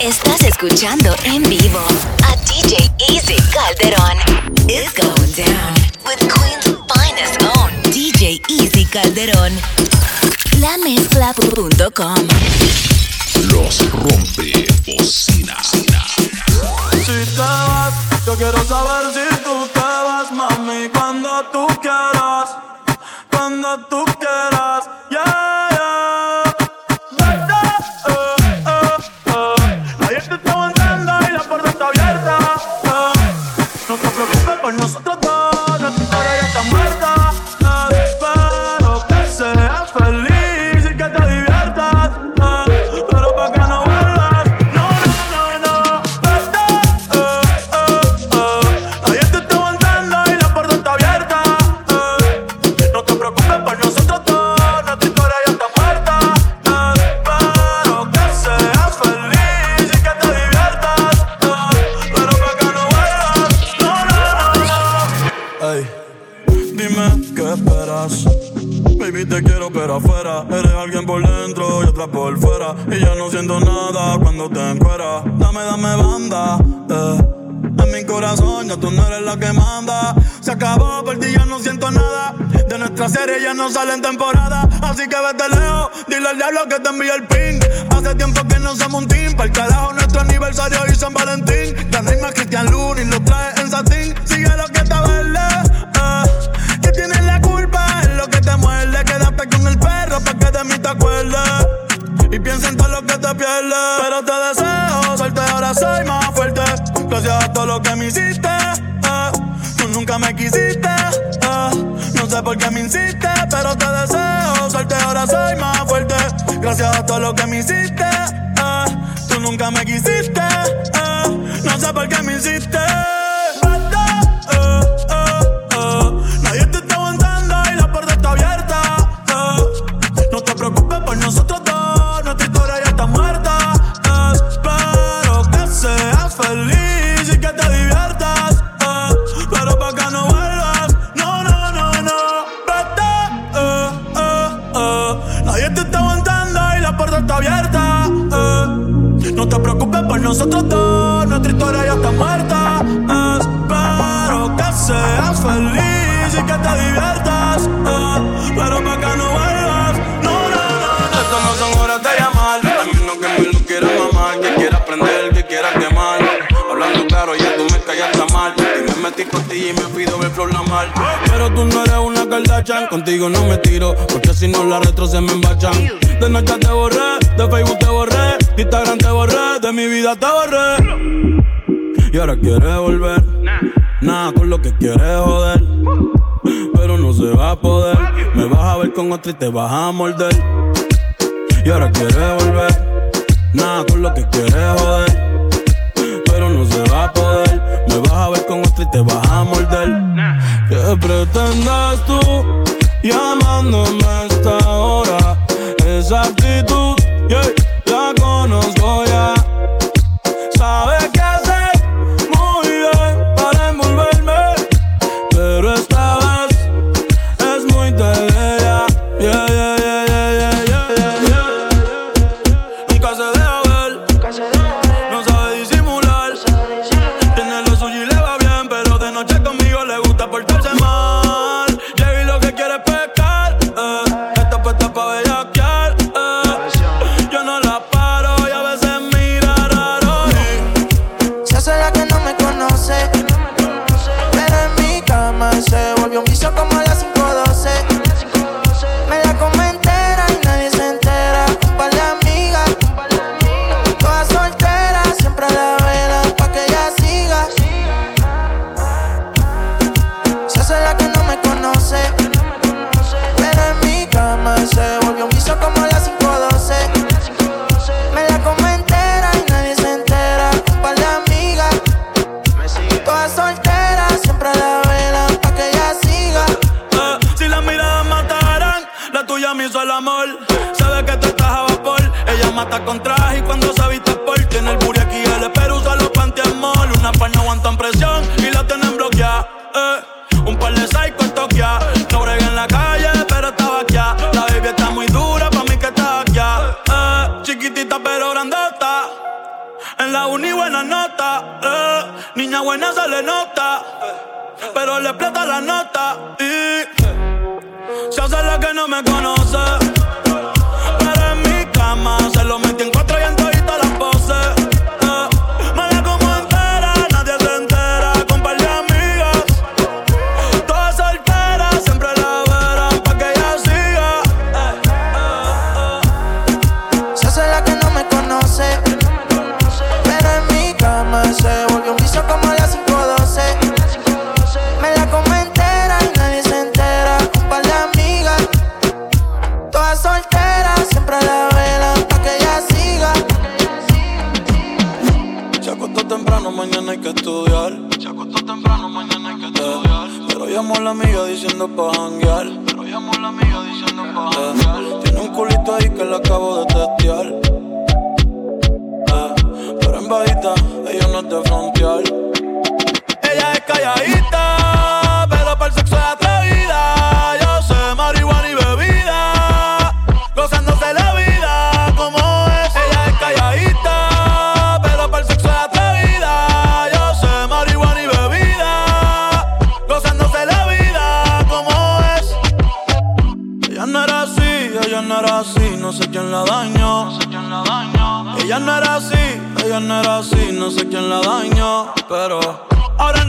Estás escuchando en vivo a DJ Easy Calderón. It's going down with Queen's finest own DJ Easy Calderón. La mezcla.com. Los rompe bocinas. Si te vas, yo quiero saber si tú te vas, mami, cuando tú quieras, cuando tú quieras, diablo que te envíe el ping Hace tiempo que no somos un team Para el carajo nuestro aniversario y San Valentín. Hay más Cristian Luna y lo en satín. Sigue lo que verde, eh Que tienes la culpa. Es lo que te muerde Quédate con el perro pa' que de mí te acuerdes Y piensa en todo lo que te pierdes Pero te deseo suerte, ahora soy más fuerte. Gracias a todo lo que me hiciste eh. Tú nunca me quisiste eh. No sé por qué me insiste Pero te deseo suerte, ahora soy más Gracias a todo lo que me hiciste eh. Tú nunca me quisiste eh. No sé por qué me hiciste abierta. eh. No te preocupes por nosotros dos, nuestra historia ya está muerta. Espero que seas feliz y que te diviertas. eh. Pero pa' que no, metí contigo y me pido ver flor la mal. Pero tú no eres una Kardashian, contigo no me tiro, porque si no la retro se me embachan. De noche te borré, de Facebook te borré, de Instagram te borré, de mi vida te borré. Y ahora quieres volver, nada con lo que quieres joder. Pero no se va a poder, me vas a ver con otra y te vas a morder. Y ahora quieres volver, nada con lo que quieres joder. Pero no se va a poder, me vas a ver con otra y te vas a morder. ¿Qué pretendes tú llamándome a esta hora? Esa actitud, yeah, buena se le nota, pero le plata la nota y se hace la que no me conoce. up bong. hung pero ahora en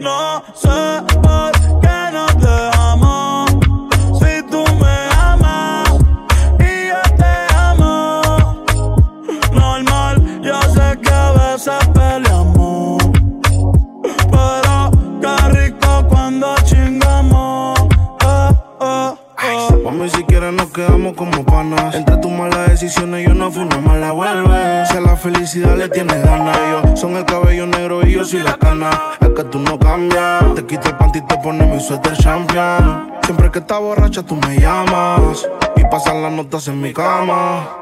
no sé por Siempre que estás borracha, tú me llamas. Y pasan las notas en mi cama.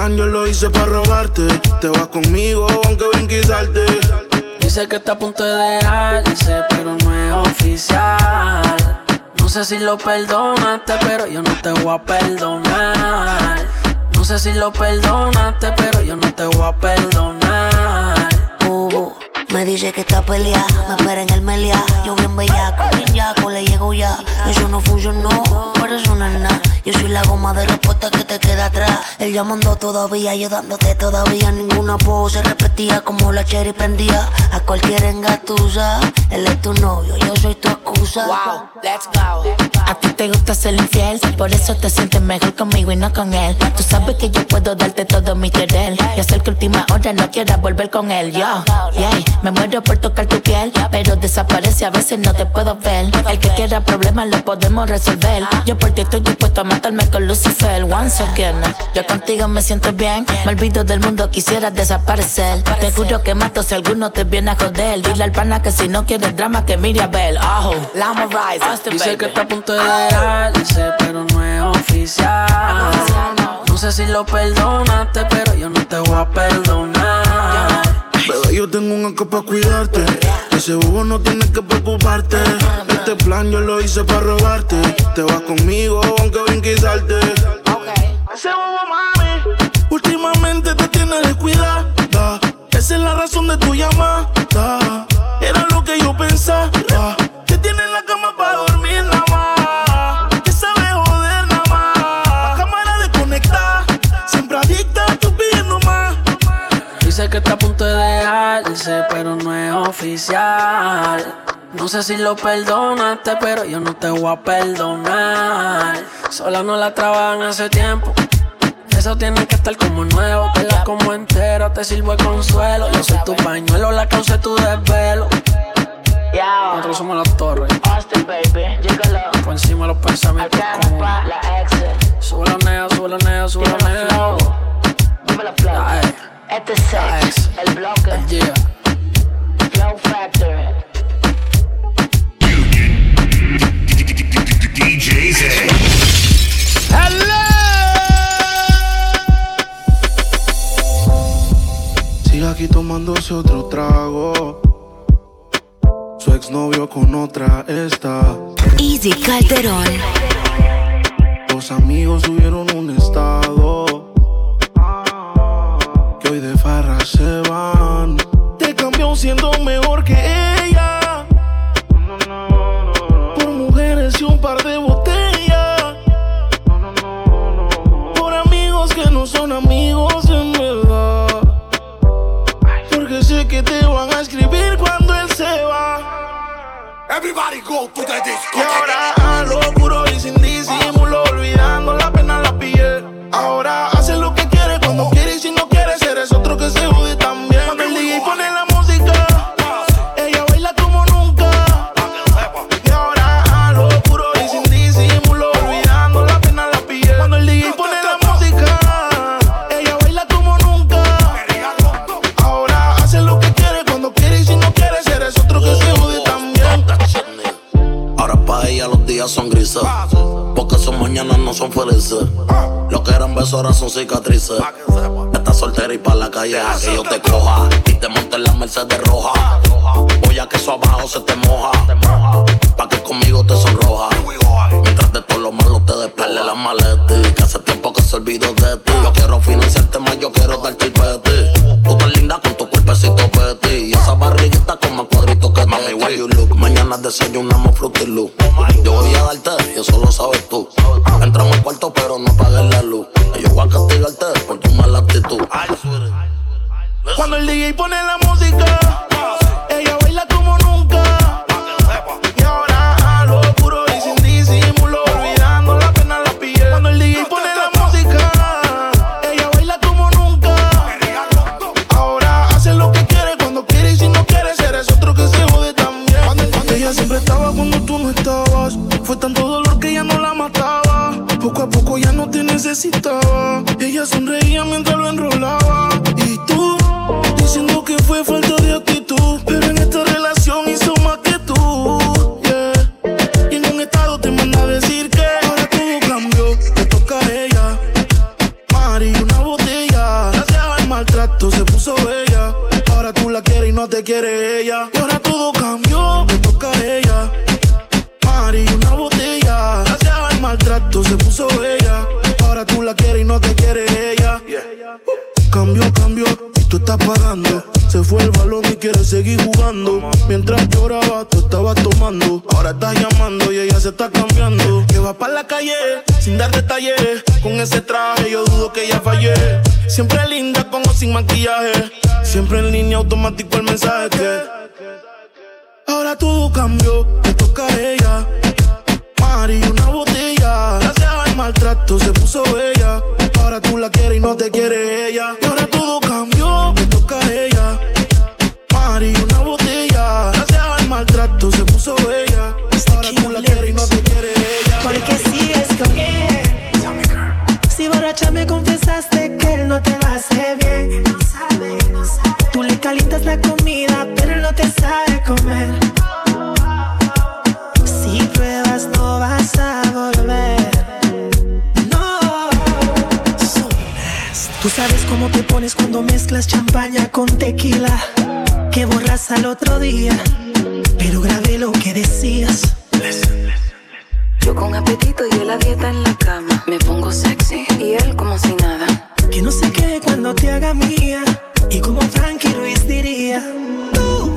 Plan yo lo hice para robarte. Te vas conmigo, aunque ven quitarte. Dice que está a punto de dejarse, pero no es oficial. No sé si lo perdonaste, pero yo no te voy a perdonar. No sé si lo perdonaste, pero yo no te voy a perdonar. Me dice que está peleada, me espera en el melia. Yo bien bellaco, bien yaco, le llego ya. Eso no funcionó, por eso no es. Yo soy la goma de respuesta que te queda atrás. Él llamando todavía, yo dándote todavía. Ninguna pose repetía como la cherry prendía. A cualquier engatusa, él es tu novio, yo soy tu excusa. Wow, let's go. A ti te gusta ser infiel, por eso te sientes mejor conmigo y no con él. Tú sabes que yo puedo darte todo mi querer y hacer que última hora no quieras volver con él. Yo, yeah, me muero por tocar tu piel, pero desaparece a veces no te puedo ver. El que quiera problemas lo podemos resolver. Yo por ti estoy dispuesto a matarme con Lucifer. Once again, yo contigo me siento bien, me olvido del mundo, quisiera desaparecer. Te juro que mato si alguno te viene a joder. Dile al pana que si no quieres drama que mire a ver. Ajo, Lama Rise, Austin, Dice baby. que está a punto de dejarse, pero no es oficial. No sé si lo perdonaste, pero yo no te voy a perdonar. Bebé, yo tengo un acá para cuidarte. Ese bobo no tienes que preocuparte. Este plan yo lo hice para robarte. Te vas conmigo, aunque ven quitarte. Ese bobo mami, últimamente te tiene descuidada. Esa es la razón de tu llamada. Pero no es oficial. No sé si lo perdonaste, pero yo no te voy a perdonar. Sola no la trabajan hace tiempo. Eso tiene que estar como nuevo, te la como entero, te sirvo de consuelo. Yo soy tu pañuelo, la causa tu desvelo. Nosotros somos los torres. Austin, baby. Por encima de los pensamientos como. la ex. Sube los neos, sube los neos, sube neos. flow. Dímelo, flow. Este es el bloque, Yeah. Flow Factor. DJ Z. Sigue aquí tomándose otro trago. Su exnovio con otra está. Easy Calderón. Los amigos subieron un estado. Se van. Días son grises. Porque sus mañanas no son felices. Lo que eran besos ahora son cicatrices. Estás soltera y pa' la calle a que yo te coja. Y te monte en la Mercedes roja. Voy a que eso abajo se te moja. Pa' que conmigo te sonroja. Mientras de todo lo malo te despegue la maleta. Que hace tiempo que se olvidó de ti. Yo quiero financiarte más, yo quiero darte el peti. Tú tan linda con tu cuerpecito peti. Y esa barriguita con más cuadritos que Mami, where you look. Desayunamos fruity loop. Yo voy a darte y eso lo sabes tú. Entramos al cuarto pero no apagues la luz. Y yo voy a castigarte por tu mala actitud. Cuando el DJ pone la música, Cambió, cambió, y tú estás pagando. Se fue el balón y quiere seguir jugando. Mientras lloraba, tú estabas tomando. Ahora estás llamando y ella se está cambiando. Que va para la calle sin dar detalles. Con ese traje yo dudo que ella fallé. Siempre linda con o sin maquillaje. Siempre en línea automático el mensaje. Ahora todo cambió, me toca a ella. Mari, una botella. Gracias al maltrato se puso ella. Ahora tú la quieres y no te quiere ella. Y ahora todo cambió, me toca a ella. Mari, una botella. Gracias al maltrato se puso ella. Ahora tú la quieres y no te quiere ella. ¿Por qué sigues con él? Si borracha me confesaste que él no te lo hace bien. No sabe, no sabe. Tú le calientas la comida, champaña con tequila. Que borras al otro día, pero grabé lo que decías. Yo con apetito y él la dieta en la cama. Me pongo sexy y él como si nada. Que no se quede cuando te haga mía. Y como Frankie Ruiz diría, tú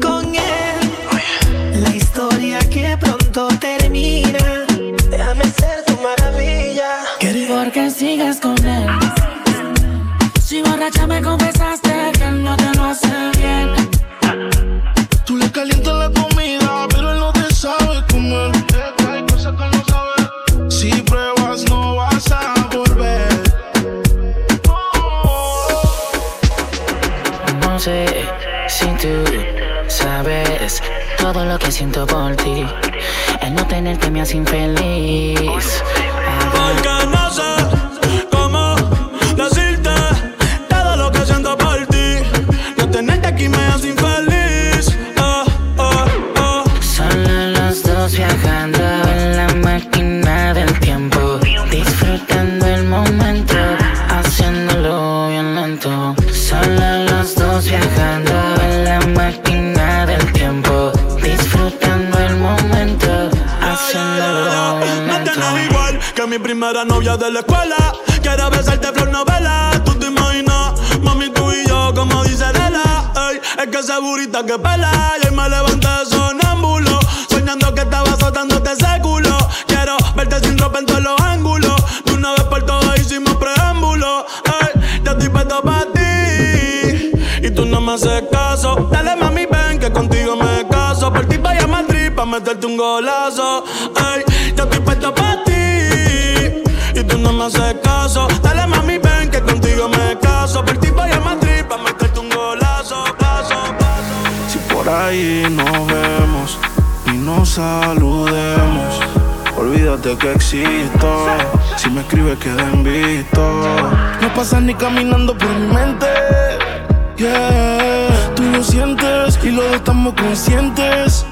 con él. La historia que pronto termina. Déjame ser tu maravilla. ¿Por qué sigues con él? Borracha me confesaste que él no te lo hace bien. Tú le calientas la comida, pero él no te sabe comer. Hay cosas que no sabe. Si pruebas, no vas a volver. No sé si tú sabes todo lo que siento por ti. El no tenerte me hace infeliz. Porque de la escuela. Quiero besarte flor novela. Tú te imaginas, mami, tú y yo, como dice Lela. Ey, es que esa burita que pela. Y hoy me levanté sonámbulo. Soñando que estaba azotándote ese culo. Quiero verte sin ropa en todos los ángulos. De una vez por todas hicimos preámbulo. Ey, ya estoy puesto para ti. Y tú no me haces caso. Dale, mami, ven que contigo me caso. Por ti vaya a Madrid pa' meterte un golazo. Ey, yo estoy puesto pa' ti. No me haces caso. Dale, mami, ven que contigo me caso. Por ti vaya a Madrid pa' meterte un golazo. Paso, paso. Si por ahí nos vemos y nos saludemos, olvídate que existo. Si me escribes, queda en visto. No pasas ni caminando por mi mente. Yeah, tú lo sientes y lo estamos conscientes.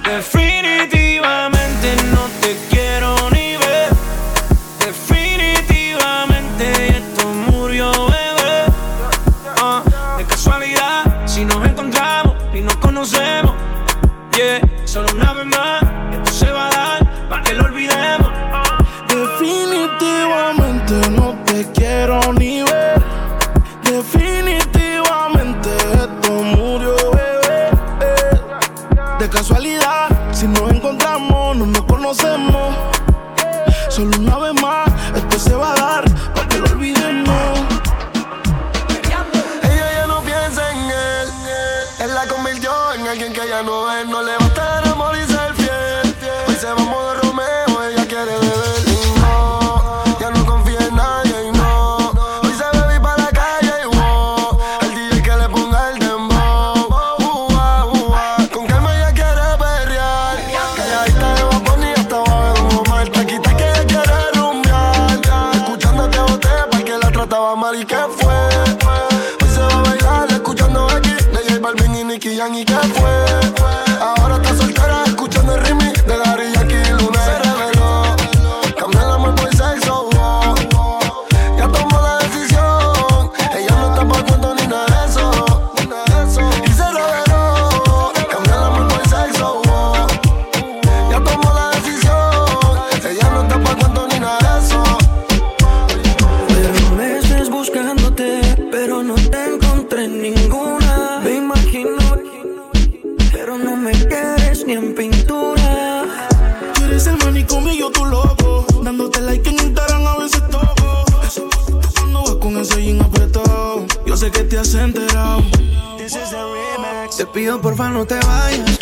Pido porfa no te vayas,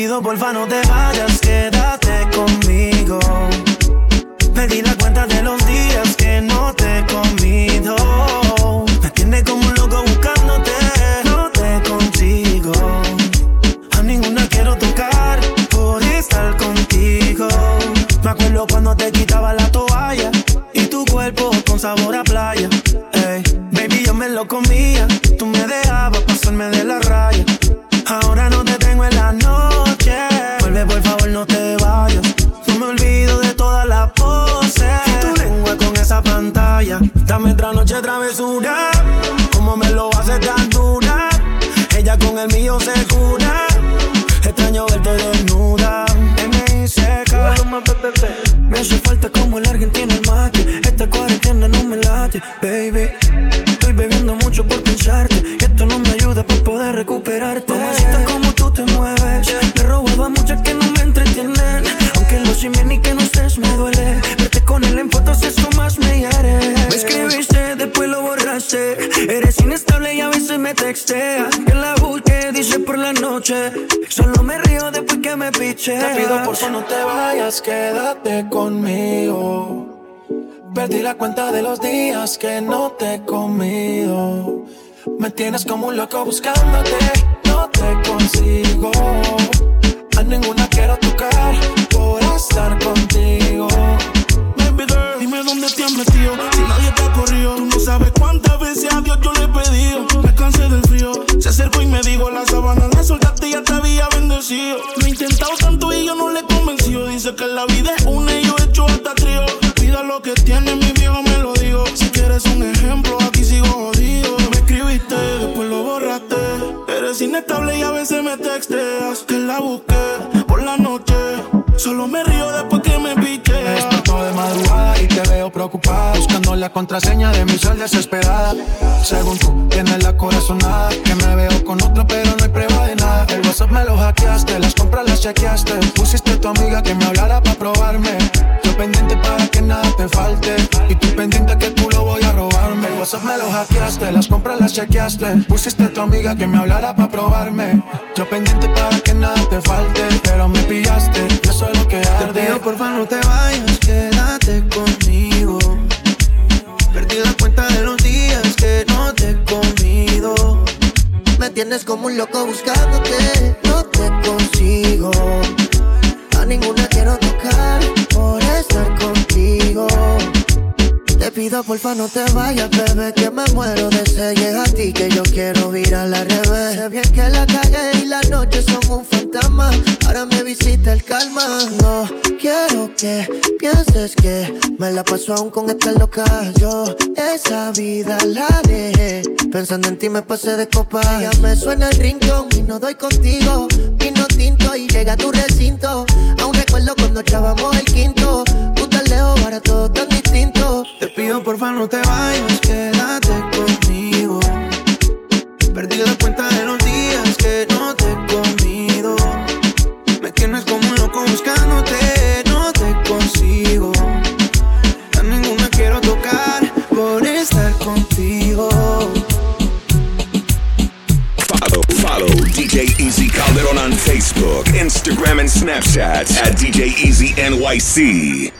pido porfa no te vayas, quédate travesura. Como me lo hace tan dura. Ella con el mío se cura. Extraño verte desnuda. M.I.C.K. Me hace falta como el argentino el mate. Esta cuarentena no me late, baby. Me texteas. Que la busque, dice por la noche. Solo me río después que me piche. Te pido por favor no te vayas, quédate conmigo. Perdí la cuenta de los días que no te he comido. Me tienes como un loco buscándote, no te contraseña de mi sol desesperada. Según tú, tienes la corazonada Que me veo con otro pero no hay prueba de nada. El WhatsApp me lo hackeaste, las compras las chequeaste. Pusiste a tu amiga que me hablara para probarme. Yo pendiente para que nada te falte. Y tú pendiente que tú lo voy a robarme. El WhatsApp me lo hackeaste, las compras las chequeaste. Pusiste a tu amiga que me hablara para probarme. Yo pendiente para que nada te falte Pero me pillaste, y eso es lo que Te arde. pido porfa no te vayas, quédate conmigo. La cuenta de los días que no te he comido. Me tienes como un loco buscándote, no te consigo. A ninguna quiero tocar por estar contigo. Te pido porfa no te vayas, bebé, que me muero de sed. Llega a ti que yo quiero ir a la revés. Sé bien que la calle y la noche son un fantasma. Ahora me visita el calma. No quiero que pienses que me la paso aún con esta loca. Yo esa vida la dejé. Pensando en ti me pasé de copa. Ya me suena el rincón y no doy contigo. Vino tinto y llega a tu recinto. Aún recuerdo cuando echábamos el quinto. Tan lejos, ahora todo pido porfa no te vayas, quédate conmigo. Perdí la cuenta de los días que no te he comido. Me tienes como un loco buscándote, no te consigo. A ninguna quiero tocar por estar contigo. Follow, follow DJ Easy Calderon on Facebook, Instagram, and Snapchat at DJ Easy NYC.